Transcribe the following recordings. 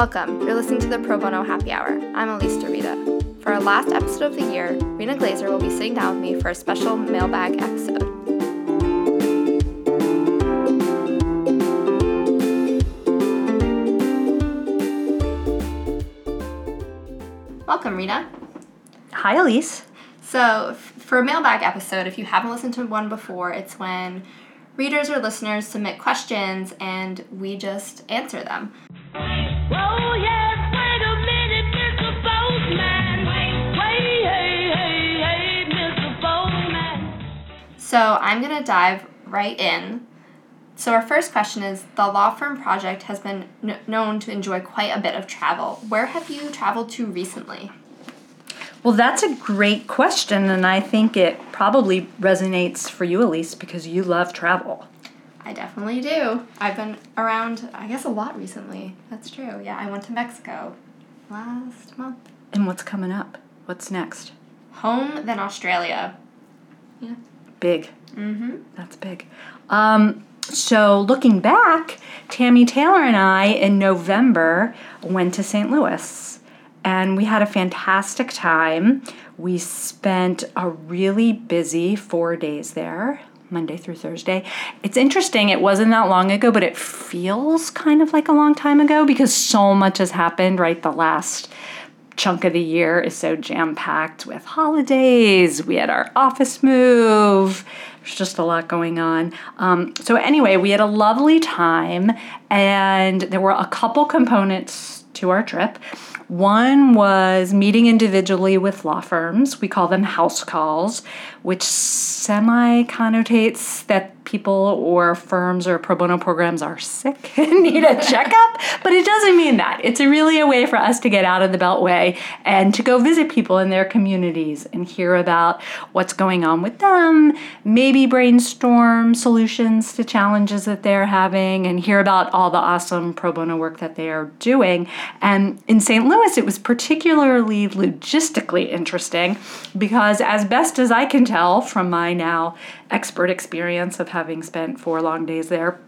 Welcome. You're listening to the Pro Bono Happy Hour. I'm Elise Dervita. For our last episode of the year, Rena Glazer will be sitting down with me for a special mailbag episode. Welcome, Rena. Hi, Elise. So, for a mailbag episode, if you haven't listened to one before, it's when readers or listeners submit questions and we just answer them. So, I'm going to dive right in. So, our first question is The law firm project has been kn- known to enjoy quite a bit of travel. Where have you traveled to recently? Well, that's a great question, and I think it probably resonates for you, Elise, because you love travel. I definitely do. I've been around, I guess, a lot recently. That's true. Yeah, I went to Mexico last month. And what's coming up? What's next? Home, then Australia. Yeah. Big. Mm-hmm. That's big. Um, so, looking back, Tammy Taylor and I in November went to St. Louis and we had a fantastic time. We spent a really busy four days there. Monday through Thursday. It's interesting, it wasn't that long ago, but it feels kind of like a long time ago because so much has happened, right? The last chunk of the year is so jam packed with holidays. We had our office move. There's just a lot going on. Um, so, anyway, we had a lovely time, and there were a couple components to our trip. One was meeting individually with law firms. We call them house calls, which semi connotates that people or firms or pro bono programs are sick and need a checkup, but it doesn't mean that. It's really a way for us to get out of the Beltway and to go visit people in their communities and hear about what's going on with them, maybe brainstorm solutions to challenges that they're having, and hear about all the awesome pro bono work that they are doing. And in St. Louis, it was particularly logistically interesting because, as best as I can tell from my now expert experience of having spent four long days there,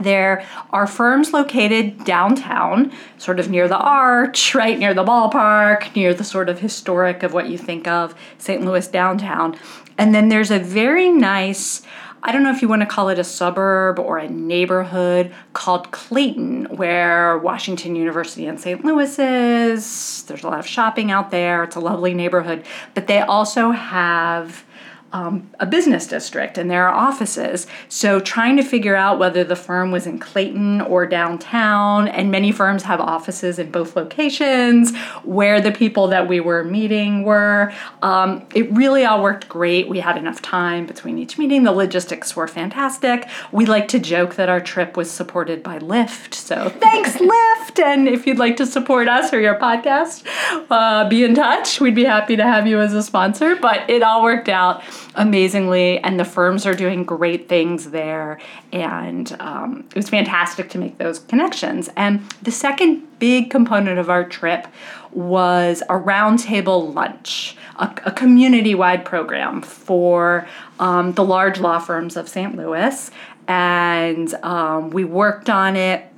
there are firms located downtown, sort of near the arch, right near the ballpark, near the sort of historic of what you think of St. Louis downtown. And then there's a very nice, I don't know if you want to call it a suburb or a neighborhood called Clayton, where Washington University and St. Louis is. There's a lot of shopping out there. It's a lovely neighborhood. But they also have um, a business district and there are offices. So trying to figure out whether the firm was in Clayton or downtown, and many firms have offices in both locations, where the people that we were meeting were. Um, it really all worked great. We had enough time between each meeting. The logistics were fantastic. We like to joke that our trip was supported by Lyft. So thanks, Lyft. And if you'd like to support us or your podcast, uh, be in touch. We'd be happy to have you as a sponsor. But it all worked out amazingly, and the firms are doing great things there. And um, it was fantastic to make those connections. And the second big component of our trip was a roundtable lunch, a, a community wide program for um, the large law firms of St. Louis. And um, we worked on it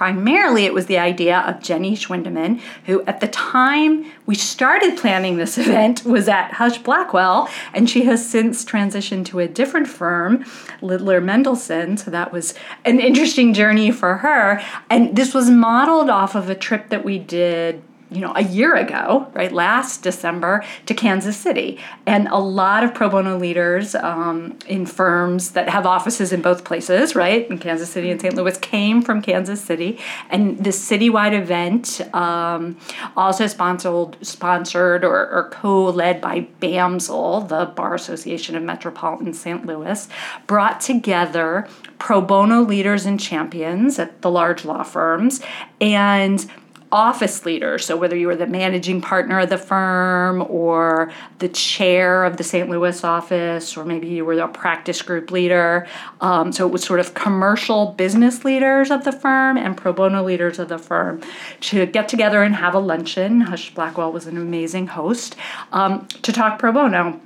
primarily it was the idea of Jenny Schwindeman, who at the time we started planning this event was at Husch Blackwell, and she has since transitioned to a different firm, Littler Mendelson. So that was an interesting journey for her. And this was modeled off of a trip that we did you know, a year ago, right, last December to Kansas City. And a lot of pro bono leaders um, in firms that have offices in both places, right, in Kansas City and St. Louis, came from Kansas City. And this citywide event, um, also sponsored, sponsored or, or co led by BAMSL, the Bar Association of Metropolitan St. Louis, brought together pro bono leaders and champions at the large law firms and office leader. So, whether you were the managing partner of the firm or the chair of the St. Louis office, or maybe you were a practice group leader. Um, so, it was sort of commercial business leaders of the firm and pro bono leaders of the firm to get together and have a luncheon. Husch Blackwell was an amazing host um, to talk pro bono.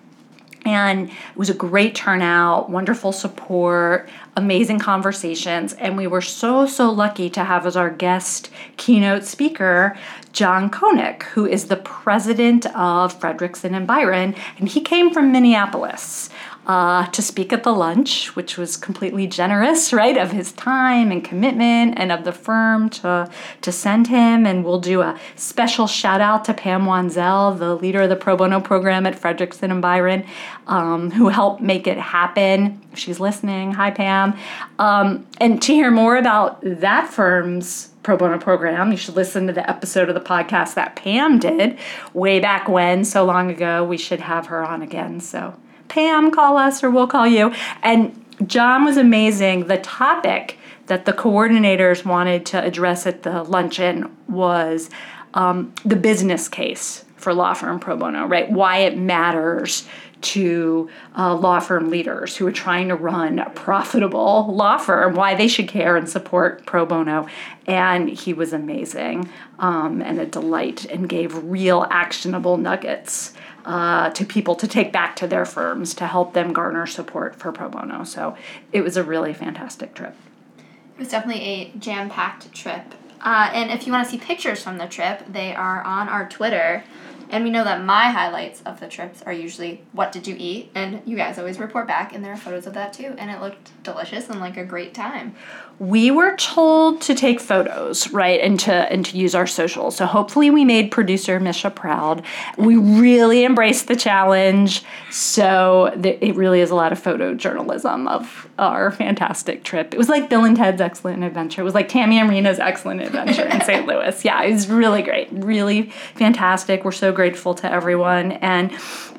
And it was a great turnout, wonderful support, amazing conversations. And we were so, so lucky to have as our guest keynote speaker John Koneck, who is the president of Fredrikson and Byron. And he came from Minneapolis uh, to speak at the lunch, which was completely generous, right, of his time and commitment and of the firm to, to send him. And we'll do a special shout out to Pam Wanzel, the leader of the pro bono program at Fredrikson and Byron, um, who helped make it happen. She's listening, hi, Pam. Um, and to hear more about that firm's pro bono program, you should listen to the episode of the podcast that Pam did way back when, so long ago. We should have her on again. So Pam, call us or we'll call you. And John was amazing. The topic that the coordinators wanted to address at the luncheon was um, the business case for law firm pro bono, right? Why it matters to uh, law firm leaders who are trying to run a profitable law firm, why they should care and support pro bono. And he was amazing um, and a delight and gave real actionable nuggets uh, to people to take back to their firms to help them garner support for pro bono. So it was a really fantastic trip. It was definitely a jam packed trip. Uh, and if you want to see pictures from the trip, they are on our Twitter. And we know that my highlights of the trips are usually what did you eat? And you guys always report back, and there are photos of that too. And it looked delicious and like a great time. We were told to take photos right and to and to use our socials so hopefully we made producer misha proud. We really embraced the challenge. So th- it really is a lot of photojournalism of our fantastic trip. It was like bill and ted's excellent adventure. It was like tammy and rena's excellent adventure in st louis. Yeah it was really great. Really fantastic. We're so grateful to everyone. And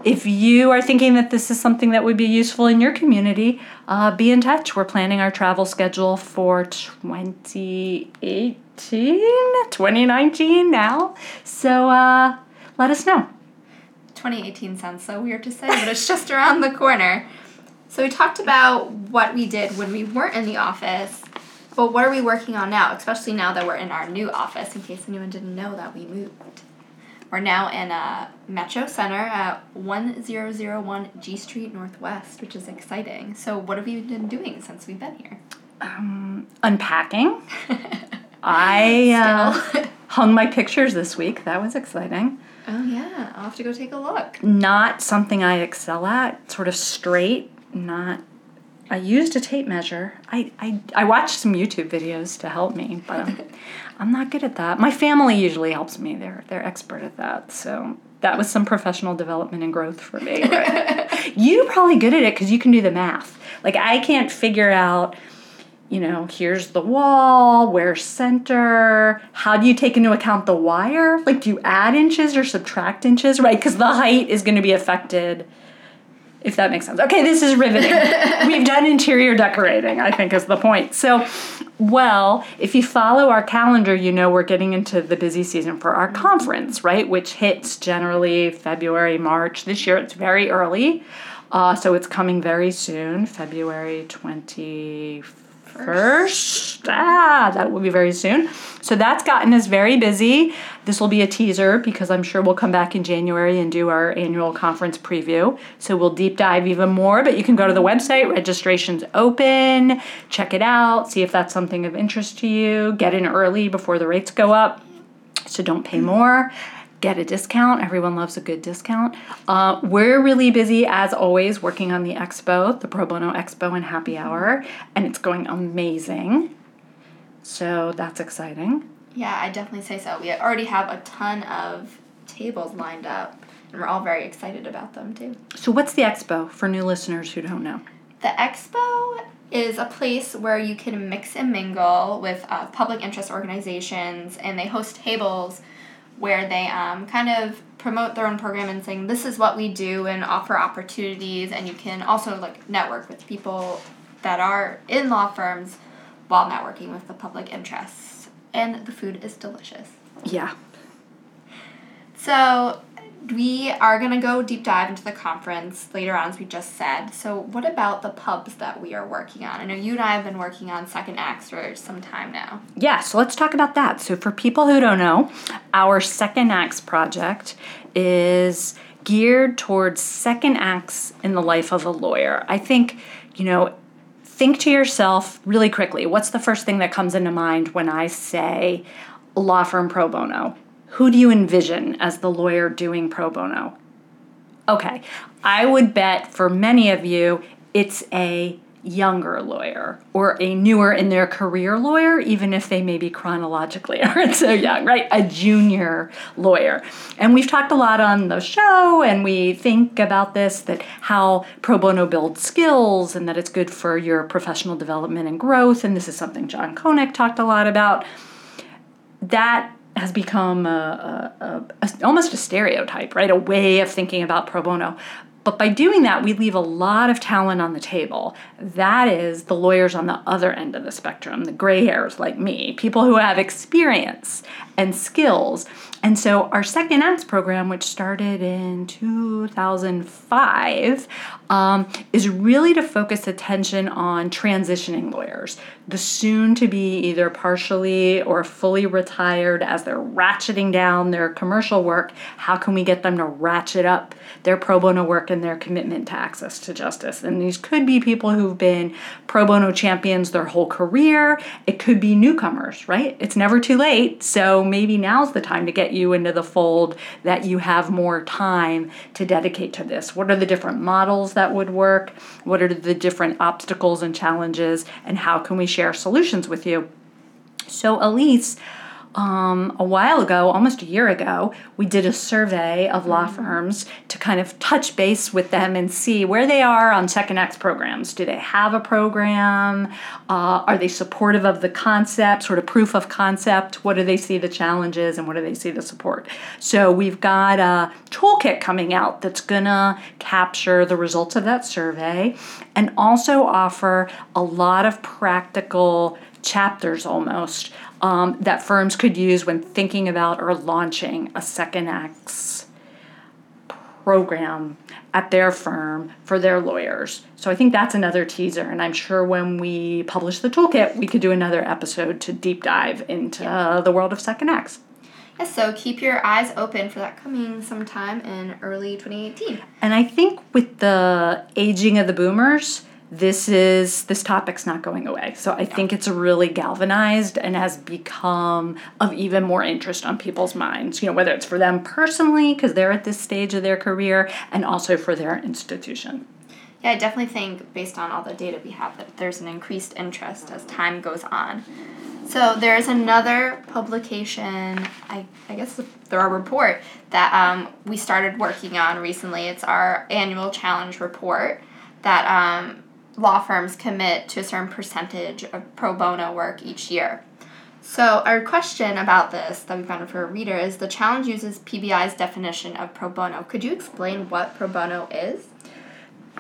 if you are thinking that this is something that would be useful in your community, uh, be in touch. We're planning our travel schedule for 2018, 2019 now. So uh, let us know. 2018 sounds so weird to say, but it's just around the corner. So we talked about what we did when we weren't in the office, but what are we working on now, especially now that we're in our new office, in case anyone didn't know that we moved. We're now in uh, Metro Center at 1001 G Street Northwest, which is exciting. So what have you been doing since we've been here? Unpacking. I uh, hung my pictures this week. That was exciting. oh yeah, I'll have to go take a look. Not something I excel at, sort of straight, not. I used a tape measure. I, I, I watched some YouTube videos to help me, but I'm, I'm not good at that. My family usually helps me. They're they're expert at that. So that was some professional development and growth for me. Right? You're probably good at it because you can do the math. Like I can't figure out you know, here's the wall, where's center, how do you take into account the wire? Like, do you add inches or subtract inches, right? Because the height is going to be affected, if that makes sense. Okay, this is riveting. We've done interior decorating, I think is the point. So, well, if you follow our calendar, you know we're getting into the busy season for our conference, right? Which hits generally February, March. This year it's very early. Uh, so it's coming very soon, February 21st. Ah, that will be very soon. So that's gotten us very busy. This will be a teaser because I'm sure we'll come back in January and do our annual conference preview. So we'll deep dive even more, but you can go to the website, registration's open, check it out, see if that's something of interest to you, get in early before the rates go up. So don't pay more get a discount. Everyone loves a good discount. Uh, we're really busy, as always, working on the expo, the Pro Bono Expo and Happy Hour, and it's going amazing. So that's exciting. Yeah, I definitely say so. We already have a ton of tables lined up, and we're all very excited about them too. So, what's the expo for new listeners who don't know? The expo is a place where you can mix and mingle with uh, public interest organizations, and they host tables where they um, kind of promote their own program and saying this is what we do and offer opportunities, and you can also like network with people that are in law firms while networking with the public interests. And the food is delicious. Yeah. So we are gonna go deep dive into the conference later on, as we just said. So what about the pubs that we are working on? I know you and I have been working on second acts for some time now. Yeah, so let's talk about that. So, for people who don't know, our second acts project is geared towards second acts in the life of a lawyer. I think, you know, think to yourself really quickly what's the first thing that comes into mind when I say law firm pro bono? Who do you envision as the lawyer doing pro bono? Okay, I would bet for many of you it's a younger lawyer or a newer in their career lawyer, even if they maybe chronologically aren't so young, right? A junior lawyer. And we've talked a lot on the show and we think about this that how pro bono builds skills and that it's good for your professional development and growth. And this is something John Koneck talked a lot about. That has become a, a, a, almost a stereotype, right? A way of thinking about pro bono. But by doing that, we leave a lot of talent on the table. That is the lawyers on the other end of the spectrum, the gray hairs like me, people who have experience and skills. And so, our second acts program, which started in 2005, um, is really to focus attention on transitioning lawyers, the soon to be either partially or fully retired as they're ratcheting down their commercial work. How can we get them to ratchet up their pro bono work and their commitment to access to justice? And these could be people who've been pro bono champions their whole career, it could be newcomers, right? It's never too late. So, maybe now's the time to get you into the fold that you have more time to dedicate to this. What are the different models that would work? What are the different obstacles and challenges? And how can we share solutions with you? So, Elise, um, a while ago, almost a year ago, we did a survey of law firms to kind of touch base with them and see where they are on Second Acts programs. Do they have a program? Uh, are they supportive of the concept, sort of proof of concept? What do they see the challenges and what do they see the support? So we've got a toolkit coming out that's gonna capture the results of that survey and also offer a lot of practical chapters almost um, that firms could use when thinking about or launching a second acts program at their firm for their lawyers. So I think that's another teaser, and I'm sure when we publish the toolkit, we could do another episode to deep dive into uh, the world of second acts. Yes, so keep your eyes open for that coming sometime in early 2018. And I think with the aging of the boomers, this is this topic's not going away. So I think it's really galvanized and has become of even more interest on people's minds. You know, whether it's for them personally because they're at this stage of their career and also for their institution. Yeah, I definitely think based on all the data we have that there's an increased interest as time goes on. So there's another publication, I, I guess there are report that um, we started working on recently. It's our annual challenge report that um, law firms commit to a certain percentage of pro bono work each year. So, our question about this that we found for a reader is the challenge uses PBI's definition of pro bono. Could you explain what pro bono is?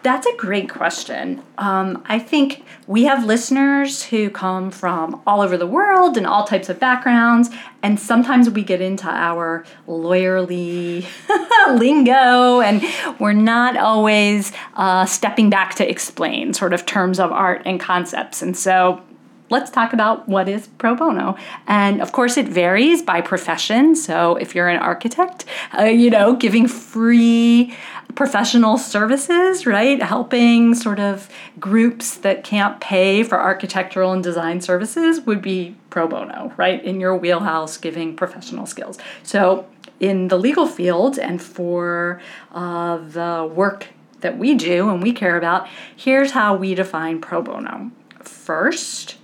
That's a great question. Um, I think we have listeners who come from all over the world and all types of backgrounds, and sometimes we get into our lawyerly lingo and we're not always uh, stepping back to explain sort of terms of art and concepts. And so let's talk about what is pro bono. And of course, it varies by profession. So if you're an architect, uh, you know, giving free professional services, right? Helping sort of groups that can't pay for architectural and design services would be pro bono, right? In your wheelhouse, giving professional skills. So in the legal field and for uh, the work that we do and we care about, here's how we define pro bono. First,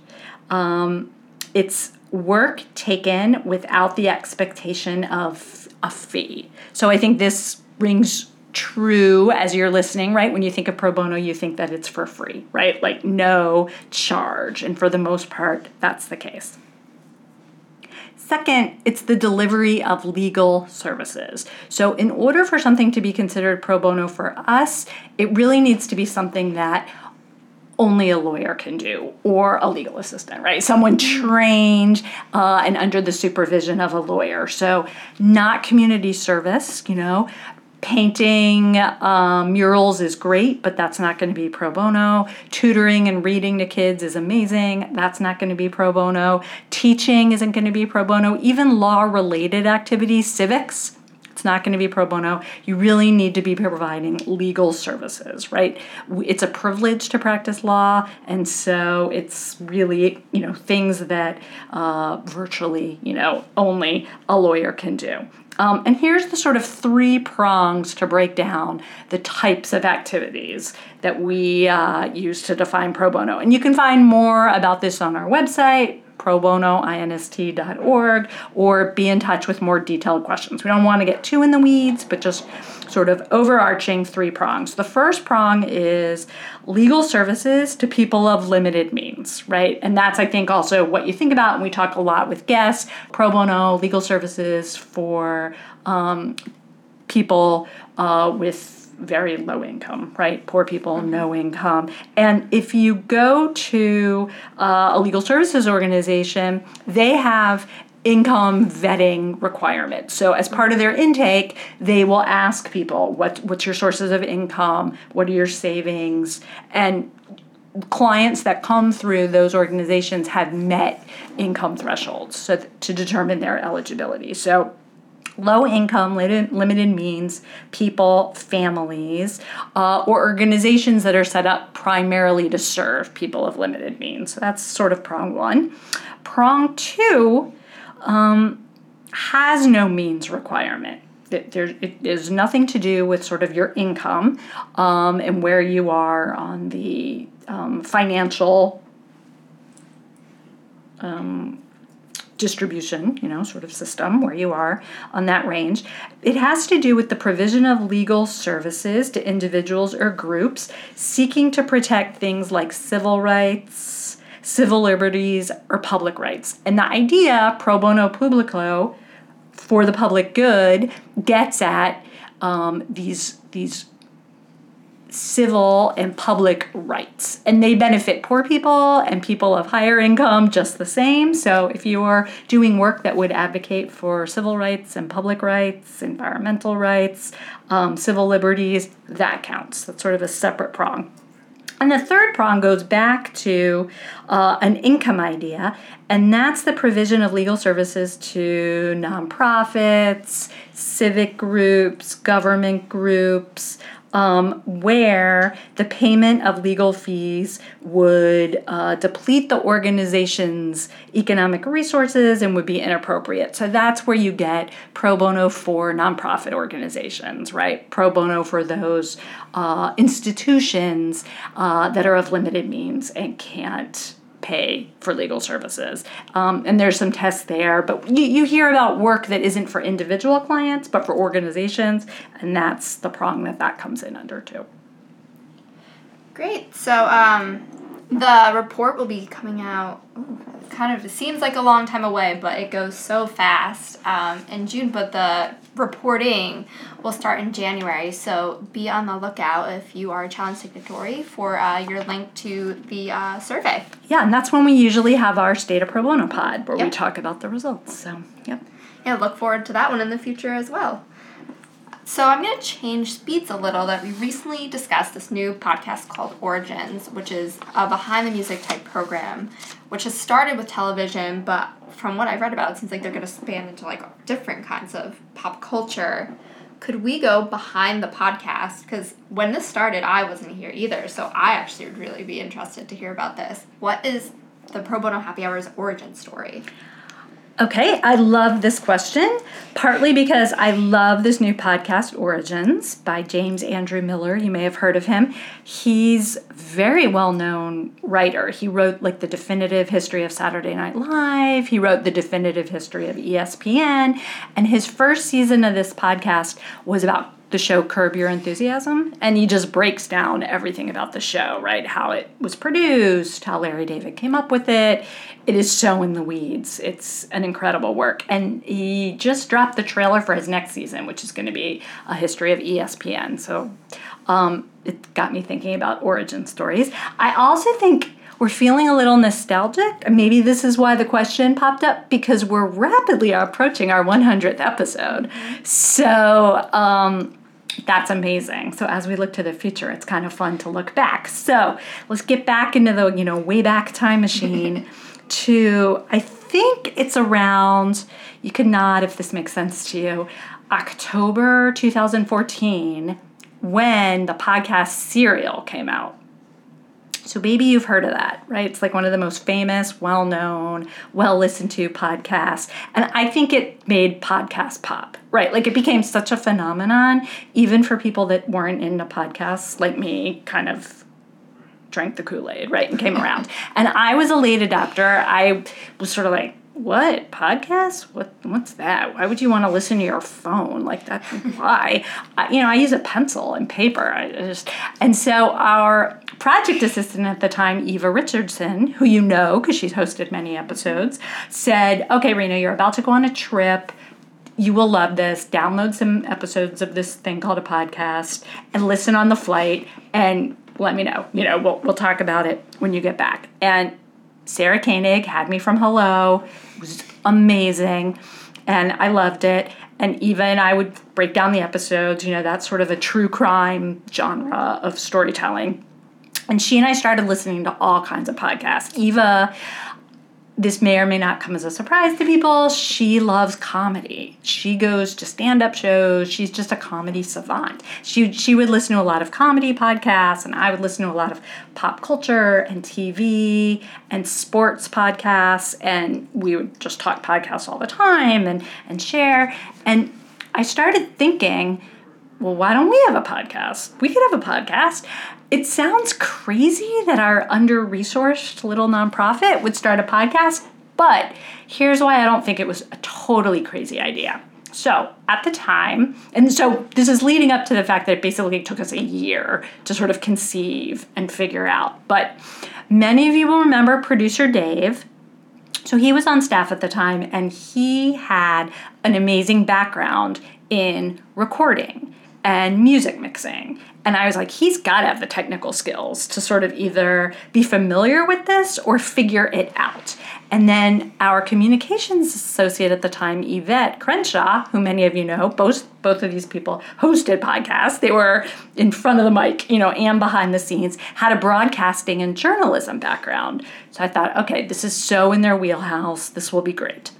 um, it's work taken without the expectation of a fee. So I think this rings true as you're listening, right? When you think of pro bono, you think that it's for free, right? Like no charge. And for the most part, that's the case. Second, it's the delivery of legal services. So, in order for something to be considered pro bono for us, it really needs to be something that only a lawyer can do or a legal assistant, right? Someone trained uh, and under the supervision of a lawyer. So, not community service, you know. Painting um, murals is great, but that's not going to be pro bono. Tutoring and reading to kids is amazing. That's not going to be pro bono. Teaching isn't going to be pro bono. Even law related activities, civics, it's not going to be pro bono. You really need to be providing legal services, right? It's a privilege to practice law, and so it's really, you know, things that uh, virtually, you know, only a lawyer can do. Um, and here's the sort of three prongs to break down the types of activities that we uh, use to define pro bono. And you can find more about this on our website, probonoinst.org, or be in touch with more detailed questions. We don't want to get too in the weeds, but just sort of overarching three prongs. The first prong is legal services to people of limited means, right? And that's, I think, also what you think about, and we talk a lot with guests pro bono legal services for um, people uh, with very low income, right? Poor people, no income. And if you go to uh, a legal services organization, they have income vetting requirements. So as part of their intake, they will ask people what what's your sources of income, what are your savings, and clients that come through those organizations have met income thresholds so th- to determine their eligibility. So low income, limited, means people, families, uh, or organizations that are set up primarily to serve people of limited means. So that's sort of prong one. Prong two um, has no means requirement. It, there, it is nothing to do with sort of your income um, and where you are on the um, financial distribution, you know, sort of system where you are on that range. It has to do with the provision of legal services to individuals or groups seeking to protect things like civil rights, civil liberties, or public rights. And the idea, pro bono publico, for the public good, gets at um, these these civil and public rights. And they benefit poor people and people of higher income just the same. So if you're doing work that would advocate for civil rights and public rights, environmental rights, um, civil liberties, that counts. That's sort of a separate prong. And the third prong goes back to uh, an income idea, and that's the provision of legal services to nonprofits, civic groups, government groups, um, where the payment of legal fees would uh, deplete the organization's economic resources and would be inappropriate. So that's where you get pro bono for nonprofit organizations, right? Pro bono for those uh, institutions uh, that are of limited means and can't pay for legal services. Um, and there's some tests there, but you, you hear about work that isn't for individual clients, but for organizations, and that's the prong that that comes in under too. Great. So um, the report will be coming out. ooh, kind of seems like a long time away, but it goes so fast um, in June. But the reporting will start in January. So be on the lookout if you are a challenge signatory for uh, your link to the uh, survey. Yeah, and that's when we usually have our State of Pro Bono pod where we talk about the results. So, yep. Yeah, look forward to that one in the future as well. So I'm going to change speeds a little. That we recently discussed this new podcast called Origins, which is a behind the music type program, which has started with television, but from what I've read about, it seems like they're going to span into like different kinds of pop culture. Could we go behind the podcast? Because when this started, I wasn't here either, so I actually would really be interested to hear about this. What is the Pro Bono Happy Hours origin story? Okay, I love this question, partly because I love this new podcast, Origins, by James Andrew Miller. You may have heard of him. He's very well known writer. He wrote like the definitive history of Saturday Night Live, he wrote the definitive history of ESPN, and his first season of this podcast was about the show Curb Your Enthusiasm, and he just breaks down everything about the show, right? How it was produced, how Larry David came up with it. It is so in the weeds. It's an incredible work. And he just dropped the trailer for his next season, which is going to be a history of ESPN. So um, it got me thinking about origin stories. I also think we're feeling a little nostalgic. Maybe this is why the question popped up because we're rapidly approaching our 100th episode. So, um, that's amazing. So as we look to the future, it's kind of fun to look back. So let's get back into the, you know, way back time machine to I think it's around you could nod if this makes sense to you. October 2014 when the podcast Serial came out. So, maybe you've heard of that, right? It's like one of the most famous, well known, well listened to podcasts. And I think it made podcast pop, right? Like it became such a phenomenon, even for people that weren't into podcasts like me, kind of drank the Kool Aid, right? And came around. And I was a late adopter. I was sort of like, what podcast what what's that why would you want to listen to your phone like that why I, you know i use a pencil and paper i just and so our project assistant at the time eva richardson who you know because she's hosted many episodes said okay rena you're about to go on a trip you will love this download some episodes of this thing called a podcast and listen on the flight and let me know you know we'll, we'll talk about it when you get back and Sarah Koenig had me from Hello. It was amazing. And I loved it. And Eva and I would break down the episodes. You know, that's sort of a true crime genre of storytelling. And she and I started listening to all kinds of podcasts. Eva, this may or may not come as a surprise to people. She loves comedy. She goes to stand-up shows. She's just a comedy savant. She she would listen to a lot of comedy podcasts, and I would listen to a lot of pop culture and TV and sports podcasts, and we would just talk podcasts all the time and and share. And I started thinking, well, why don't we have a podcast? We could have a podcast. It sounds crazy that our under resourced little nonprofit would start a podcast, but here's why I don't think it was a totally crazy idea. So, at the time, and so this is leading up to the fact that it basically took us a year to sort of conceive and figure out. But many of you will remember producer Dave. So, he was on staff at the time and he had an amazing background in recording and music mixing. And I was like, he's got to have the technical skills to sort of either be familiar with this or figure it out. And then our communications associate at the time, Yvette Crenshaw, who many of you know, both both of these people hosted podcasts. They were in front of the mic, you know, and behind the scenes, had a broadcasting and journalism background. So I thought, okay, this is so in their wheelhouse. This will be great.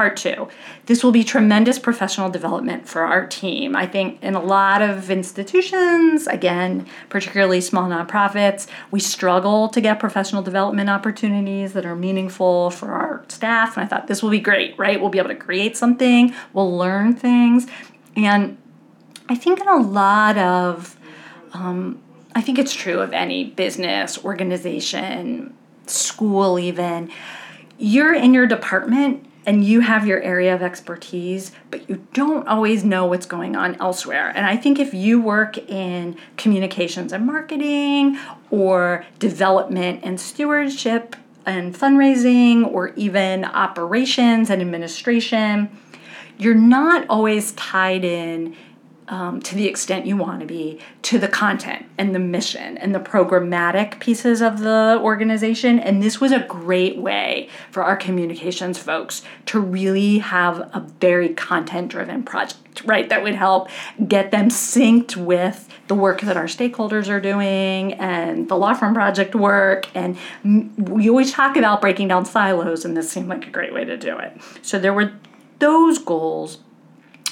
Part two. This will be tremendous professional development for our team. I think in a lot of institutions, again, particularly small nonprofits, we struggle to get professional development opportunities that are meaningful for our staff. And I thought this will be great, right? We'll be able to create something, we'll learn things. And I think in a lot of, um, I think it's true of any business, organization, school, even, you're in your department and you have your area of expertise, but you don't always know what's going on elsewhere. And I think if you work in communications and marketing or development and stewardship and fundraising or even operations and administration, you're not always tied in um, to the extent you want to be to the content and the mission and the programmatic pieces of the organization. And this was a great way for our communications folks to really have a very content driven project, right? That would help get them synced with the work that our stakeholders are doing and the law firm project work. And we always talk about breaking down silos, and this seemed like a great way to do it. So there were those goals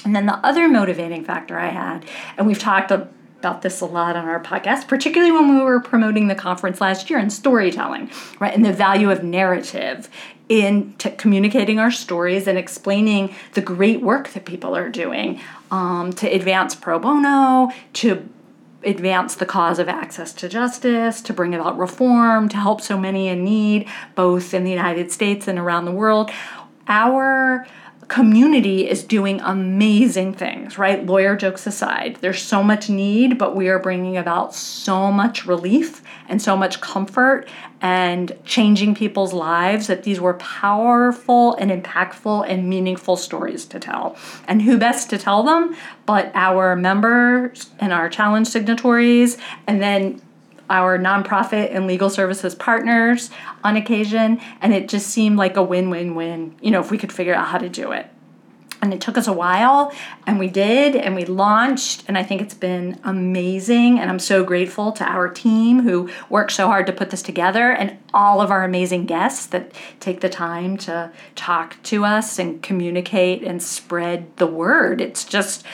and then the other motivating factor I had, and we've talked about this a lot on our podcast, particularly when we were promoting the conference last year in storytelling, right? And the value of narrative in t- communicating our stories and explaining the great work that people are doing um, to advance pro bono, to advance the cause of access to justice, to bring about reform, to help so many in need, both in the United States and around the world. Our community is doing amazing things, right? Lawyer jokes aside, there's so much need, but we are bringing about so much relief and so much comfort and changing people's lives that these were powerful and impactful and meaningful stories to tell. And who best to tell them but our members and our challenge signatories and then our nonprofit and legal services partners on occasion, and it just seemed like a win win win, you know, if we could figure out how to do it. and it took us a while and we did and we launched and i think it's been amazing and i'm so grateful to our team who worked so hard to put this together and all of our amazing guests that take the time to talk to us and communicate and spread the word it's just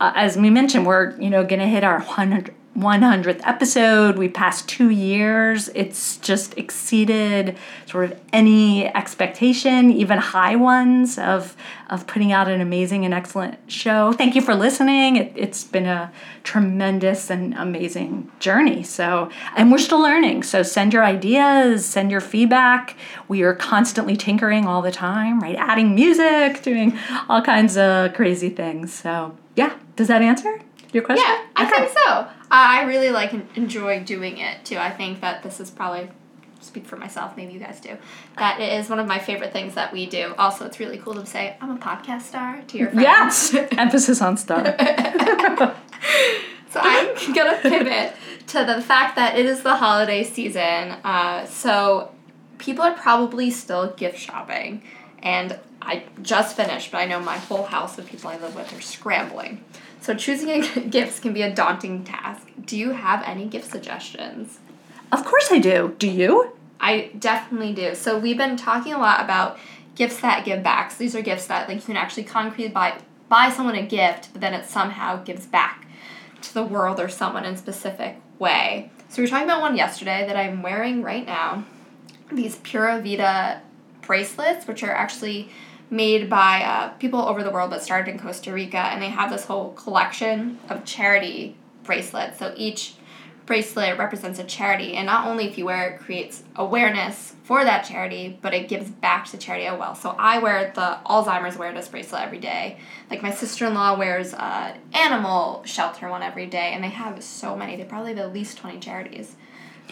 uh, as we mentioned we're you know gonna hit our 100 100th episode. We passed two years. It's just exceeded sort of any expectation, even high ones, of, of putting out an amazing and excellent show. Thank you for listening. It, it's been a tremendous and amazing journey. So, and we're still learning. So, send your ideas, send your feedback. We are constantly tinkering all the time, right? Adding music, doing all kinds of crazy things. So, yeah, does that answer? Your question? Yeah, I Okay. think so. Uh, I really like and enjoy doing it too. I think that this is probably speak for myself. Maybe you guys do. That it is one of my favorite things that we do. Also, it's really cool to say I'm a podcast star to your friends. Yes. Emphasis on star. So I'm gonna pivot to the fact that it is the holiday season. Uh, so people are probably still gift shopping, and I just finished, but I know my whole house of people I live with are scrambling. So choosing a gifts can be a daunting task. Do you have any gift suggestions? Of course I do. Do you? I definitely do. So we've been talking a lot about gifts that give back. So these are gifts that like you can actually concretely buy buy someone a gift, but then it somehow gives back to the world or someone in a specific way. So we were talking about one yesterday that I'm wearing right now. These Pura Vida bracelets, which are actually made by uh, people over the world but started in Costa Rica, and they have this whole collection of charity bracelets. So each bracelet represents a charity, and not only if you wear it creates awareness for that charity, but it gives back to charity as well. So I wear the Alzheimer's awareness bracelet every day. Like my sister in law wears a animal shelter one every day, and they have so many. They probably have at least twenty charities.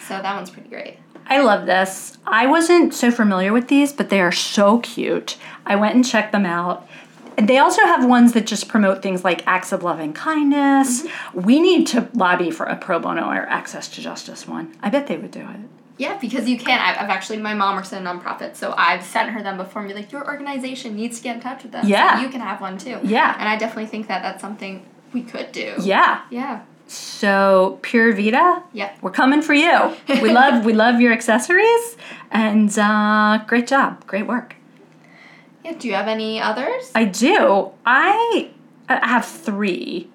So that one's pretty great. I love this. I wasn't so familiar with these, but they are so cute. I went and checked them out. They also have ones that just promote things like acts of loving kindness. Mm-hmm. We need to lobby for a pro bono or access to justice one. I bet they would do it. Yeah, because you can. I've, I've actually, my mom works in a nonprofit, so I've sent her them before and be like, your organization needs to get in touch with them. so Yeah. you can have one too. Yeah. And I definitely think that that's something we could do. Yeah. Yeah. So Pura Vida, Yep. we're coming for you. We love we love your accessories and uh, great job, great work. Yeah. Do you have any others? I do. I I have three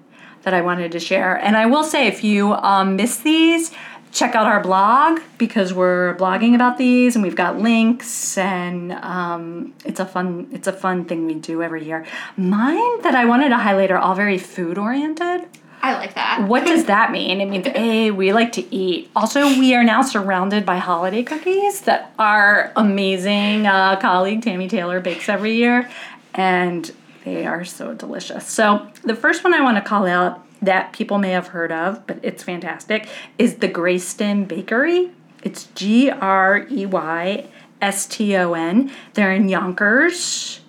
that I wanted to share, and I will say if you um, miss these, check out our blog because we're blogging about these, and we've got links, and um, it's a fun it's a fun thing we do every year. Mine that I wanted to highlight are all very food oriented. I like that. What does that mean? It means A, we like to eat. Also, we are now surrounded by holiday cookies that our amazing uh, colleague Tammy Taylor bakes every year, and they are so delicious. So, the first one I want to call out that people may have heard of, but it's fantastic, is the Greyston Bakery. It's G R E Y S T O N. They're in Yonkers.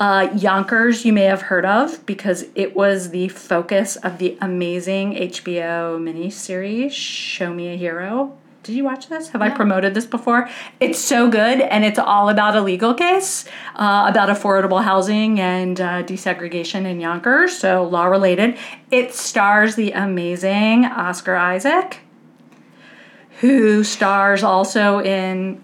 Uh, Yonkers, you may have heard of because it was the focus of the amazing HBO miniseries Show Me a Hero. Did you watch this? Have I promoted this before? It's so good, and it's all about a legal case uh, about affordable housing and uh, desegregation in Yonkers, so law related. It stars the amazing Oscar Isaac, who stars also in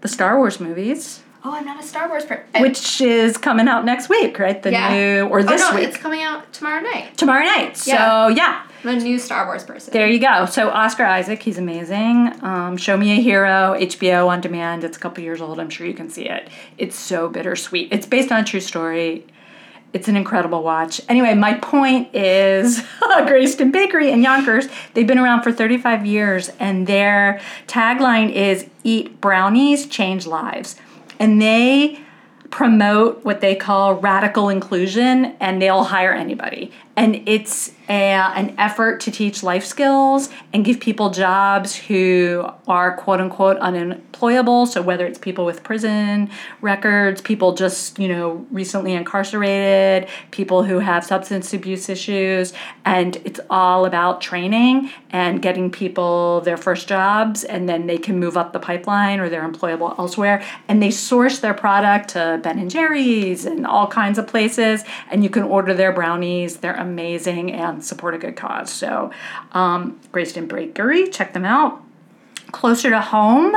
the Star Wars movies Oh, I'm not a Star Wars person. which is coming out next week, right? The Yeah. new or oh, this no, week, it's coming out tomorrow night. tomorrow night. So Yeah. yeah, I'm a new Star Wars person. there you go. So Oscar Isaac, he's amazing. Um, Show Me a Hero, HBO on demand. It's a couple years old. I'm sure you can see it. It's so bittersweet. It's based on a true story. It's an incredible watch. Anyway, my point is Greyston Bakery in Yonkers. They've been around for 35 years, and their tagline is "Eat brownies, change lives," and they promote what they call radical inclusion and they'll hire anybody and it's a, an effort to teach life skills and give people jobs who are quote unquote unemployable. So whether it's people with prison records, people just you know recently incarcerated, people who have substance abuse issues, and it's all about training and getting people their first jobs, and then they can move up the pipeline or they're employable elsewhere. And they source their product to Ben and Jerry's and all kinds of places, and you can order their brownies. They're amazing and support a good cause. So, um, Greyston Bakery, check them out. Closer to home,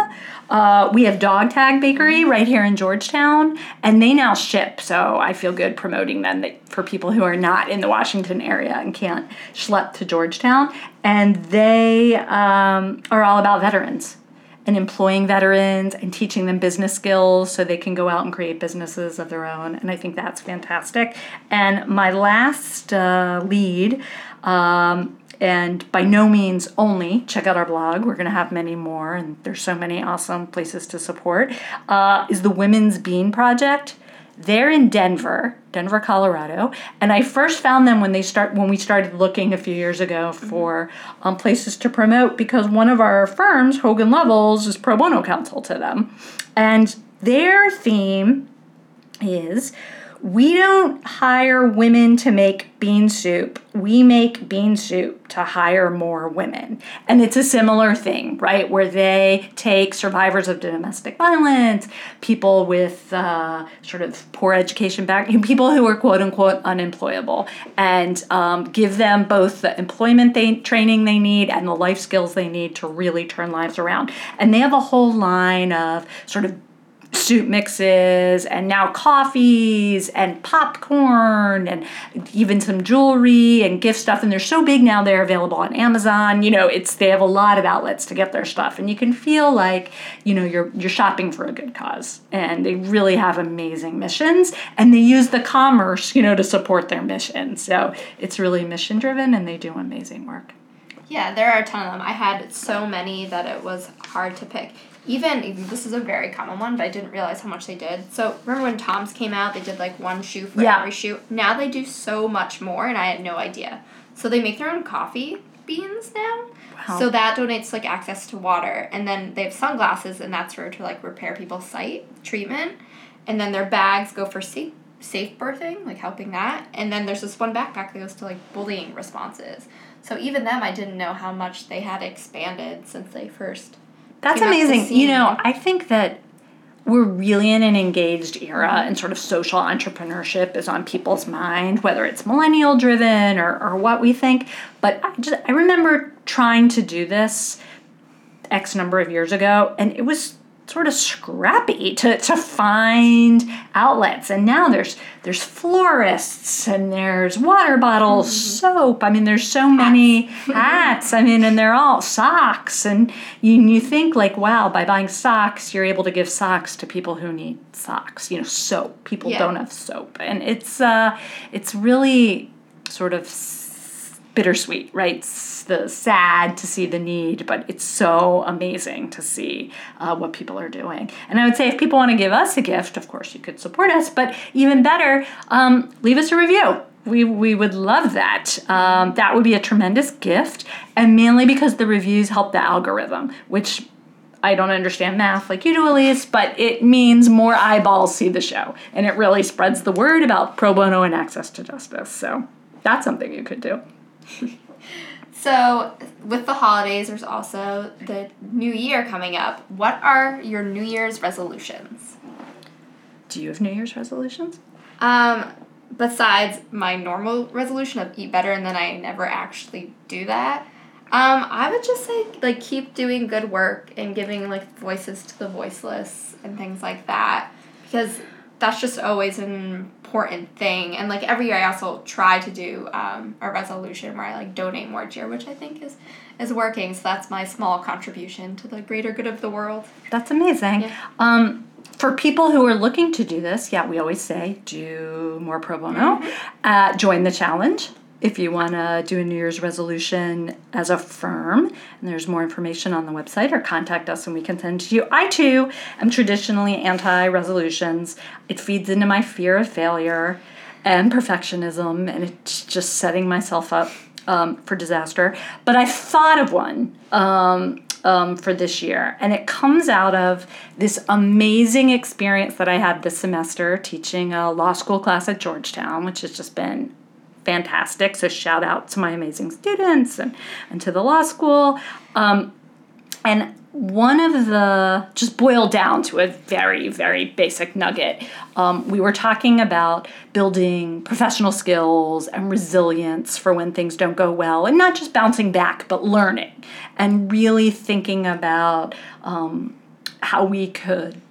uh, we have Dog Tag Bakery right here in Georgetown, and they now ship. So I feel good promoting them that- for people who are not in the Washington area and can't schlep to Georgetown. And they um, are all about veterans and employing veterans and teaching them business skills so they can go out and create businesses of their own. And I think that's fantastic. And my last uh, lead, um, and by no means only, check out our blog. We're going to have many more, and there's so many awesome places to support, uh, is the Women's Bean Project. They're in Denver, Denver, Colorado, and I first found them when they start when we started looking a few years ago for um, places to promote because one of our firms, Hogan Lovells, is pro bono counsel to them, and their theme is we don't hire women to make bean soup. We make bean soup to hire more women. And it's a similar thing, right? Where they take survivors of domestic violence, people with uh, sort of poor education back, people who are quote unquote unemployable, and um, give them both the employment they, training they need and the life skills they need to really turn lives around. And they have a whole line of sort of soup mixes and now coffees and popcorn and even some jewelry and gift stuff. And they're so big now they're available on Amazon. You know it's they have a lot of outlets to get their stuff. And you can feel like you know you're you're shopping for a good cause. And they really have amazing missions. And they use the commerce you know to support their mission. So it's really mission driven and they do amazing work. Yeah, there are a ton of them. I had so many that it was hard to pick. Even this is a very common one, but I didn't realize how much they did. So remember when Tom's came out, they did like one shoe for Yeah. every shoe. Now they do so much more, and I had no idea. So they make their own coffee beans now. Wow. So that donates like access to water, and then they have sunglasses, and that's for to like repair people's sight treatment, and then their bags go for safe safe birthing, like helping that, and then there's this one backpack that goes to like bullying responses. So even them, I didn't know how much they had expanded since they first. That's came up the amazing. You know. I think that we're really in an engaged era and sort of social entrepreneurship is on people's mind, whether it's millennial driven or, or what we think. But I just I remember trying to do this X number of years ago and it was sort of scrappy to, to find outlets. And now there's there's florists and there's water bottles soap. I mean there's so many hats. i mean and they're all socks. And you, you think like wow by buying socks you're able to give socks to people who need socks you know soap. People Yeah. don't have soap. And it's uh it's really sort of bittersweet right S- the sad to see the need but it's so amazing to see uh, what people are doing and i would say if people want to give us a gift of course you could support us but even better um, leave us a review we, we would love that. Um, that would be a tremendous gift, and mainly because the reviews help the algorithm, which I don't understand math like you do, Elise, but it means more eyeballs see the show, and it really spreads the word about pro bono and access to justice. So that's something you could do. So with the holidays, there's also the new year coming up. What are your New Year's resolutions? Do you have New Year's resolutions? Um, besides my normal resolution of eat better, and then I never actually do that. Um, I would just say like keep doing good work and giving like voices to the voiceless and things like that because that's just always an important thing. And like every year, I also try to do um, a resolution where I like donate more each year, which I think is is working. So that's my small contribution to the greater good of the world. That's amazing. Yeah. Um, for people who are looking to do this, yeah, we always say do more pro bono. Uh, join the challenge if you want to do a New Year's resolution as a firm. And there's more information on the website or contact us and we can send to you. I too am traditionally anti resolutions, it feeds into my fear of failure. and perfectionism, and it's just setting myself up um, for disaster. But I thought of one um, um, for this year, and it comes out of this amazing experience that I had this semester teaching a law school class at Georgetown, which has just been fantastic. So shout out to my amazing students and, and to the law school. Um, and one of the, just boiled down to a very, very basic nugget, um, we were talking about building professional skills and resilience for when things don't go well, and not just bouncing back, but learning and really thinking about um, how we could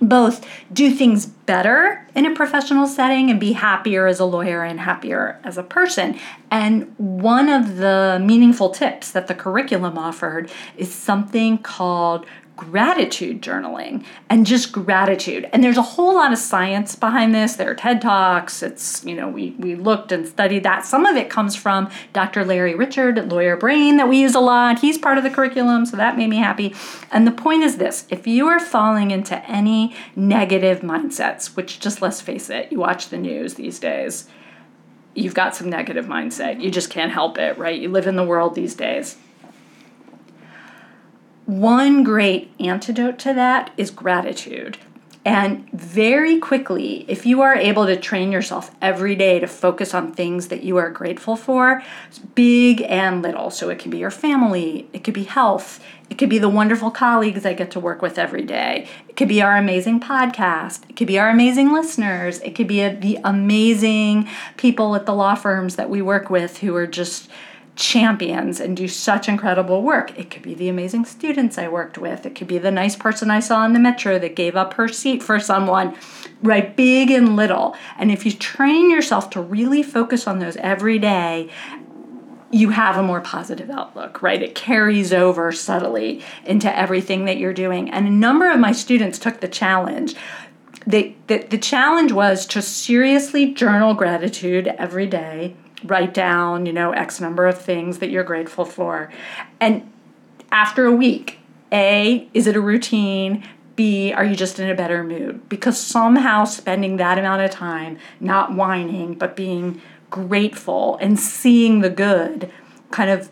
both do things better in a professional setting and be happier as a lawyer and happier as a person. And one of the meaningful tips that the curriculum offered is something called gratitude journaling and just gratitude. And there's a whole lot of science behind this. There are TED Talks. It's, you know, we, we looked and studied that. Some of it comes from Dr. Larry Richard at Lawyer Brain that we use a lot. He's part of the curriculum, so that made me happy. And the point is this if you are falling into any negative mindsets, which just let's face it, you watch the news these days, you've got some negative mindset. You just can't help it, right? You live in the world these days. One great antidote to that is gratitude. And very quickly, if you are able to train yourself every day to focus on things that you are grateful for, big and little. So it could be your family, it could be health, it could be the wonderful colleagues I get to work with every day, it could be our amazing podcast, it could be our amazing listeners, it could be a, the amazing people at the law firms that we work with who are just champions and do such incredible work. It could be the amazing students I worked with. It could be the nice person I saw in the metro that gave up her seat for someone, right? Big and little. And if you train yourself to really focus on those every day, you have a more positive outlook, right? It carries over subtly into everything that you're doing. And a number of my students took the challenge. They, the, the challenge was to seriously journal gratitude every day write down, you know, X number of things that you're grateful for. And after a week, A, is it a routine? B, are you just in a better mood? Because somehow spending that amount of time not whining, but being grateful and seeing the good kind of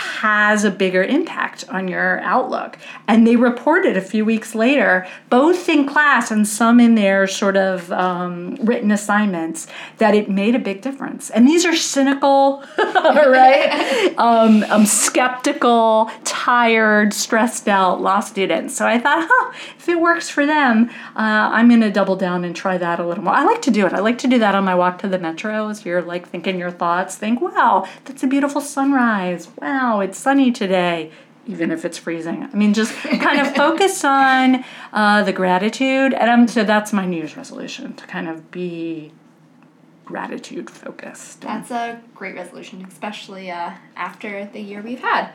has a bigger impact on your outlook. And they reported a few weeks later, both in class and some in their sort of um, written assignments, that it made a big difference. And these are cynical, right? um, um, skeptical, tired, stressed out law students. So I thought, huh, if it works for them, uh, I'm going to double down and try that a little more. I like to do it. I like to do that on my walk to the metro as you're like thinking your thoughts. Think, wow, that's a beautiful sunrise. Wow, it's sunny today. Even if it's freezing, I mean, just kind of focus on uh, the gratitude, and I'm, so that's my New Year's resolution to kind of be gratitude focused. That's a great resolution, especially uh, after the year we've had.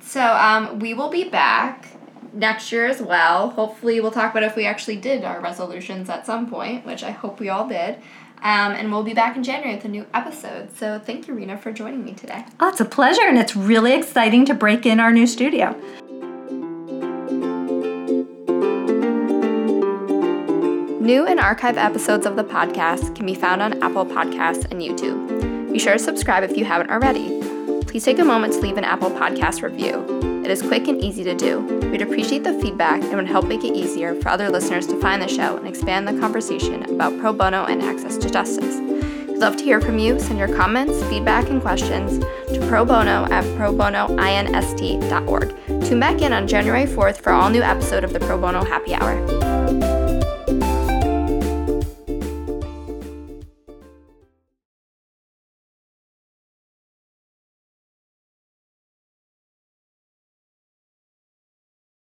So um, we will be back next year as well. Hopefully, we'll talk about if we actually did our resolutions at some point, which I hope we all did. Um, and we'll be back in January with a new episode. So thank you, Rena, for joining me today. Oh, it's a pleasure, and it's really exciting to break in our new studio. New and archive episodes of the podcast can be found on Apple Podcasts and YouTube. Be sure to subscribe if you haven't already. Please take a moment to leave an Apple Podcast review. It is quick and easy to do. We'd appreciate the feedback and would help make it easier for other listeners to find the show and expand the conversation about pro bono and access to justice. We'd love to hear from you. Send your comments, feedback, and questions to pro bono at probonoinst.org. Tune back in on January 4th for all new episode of the Pro Bono Happy Hour.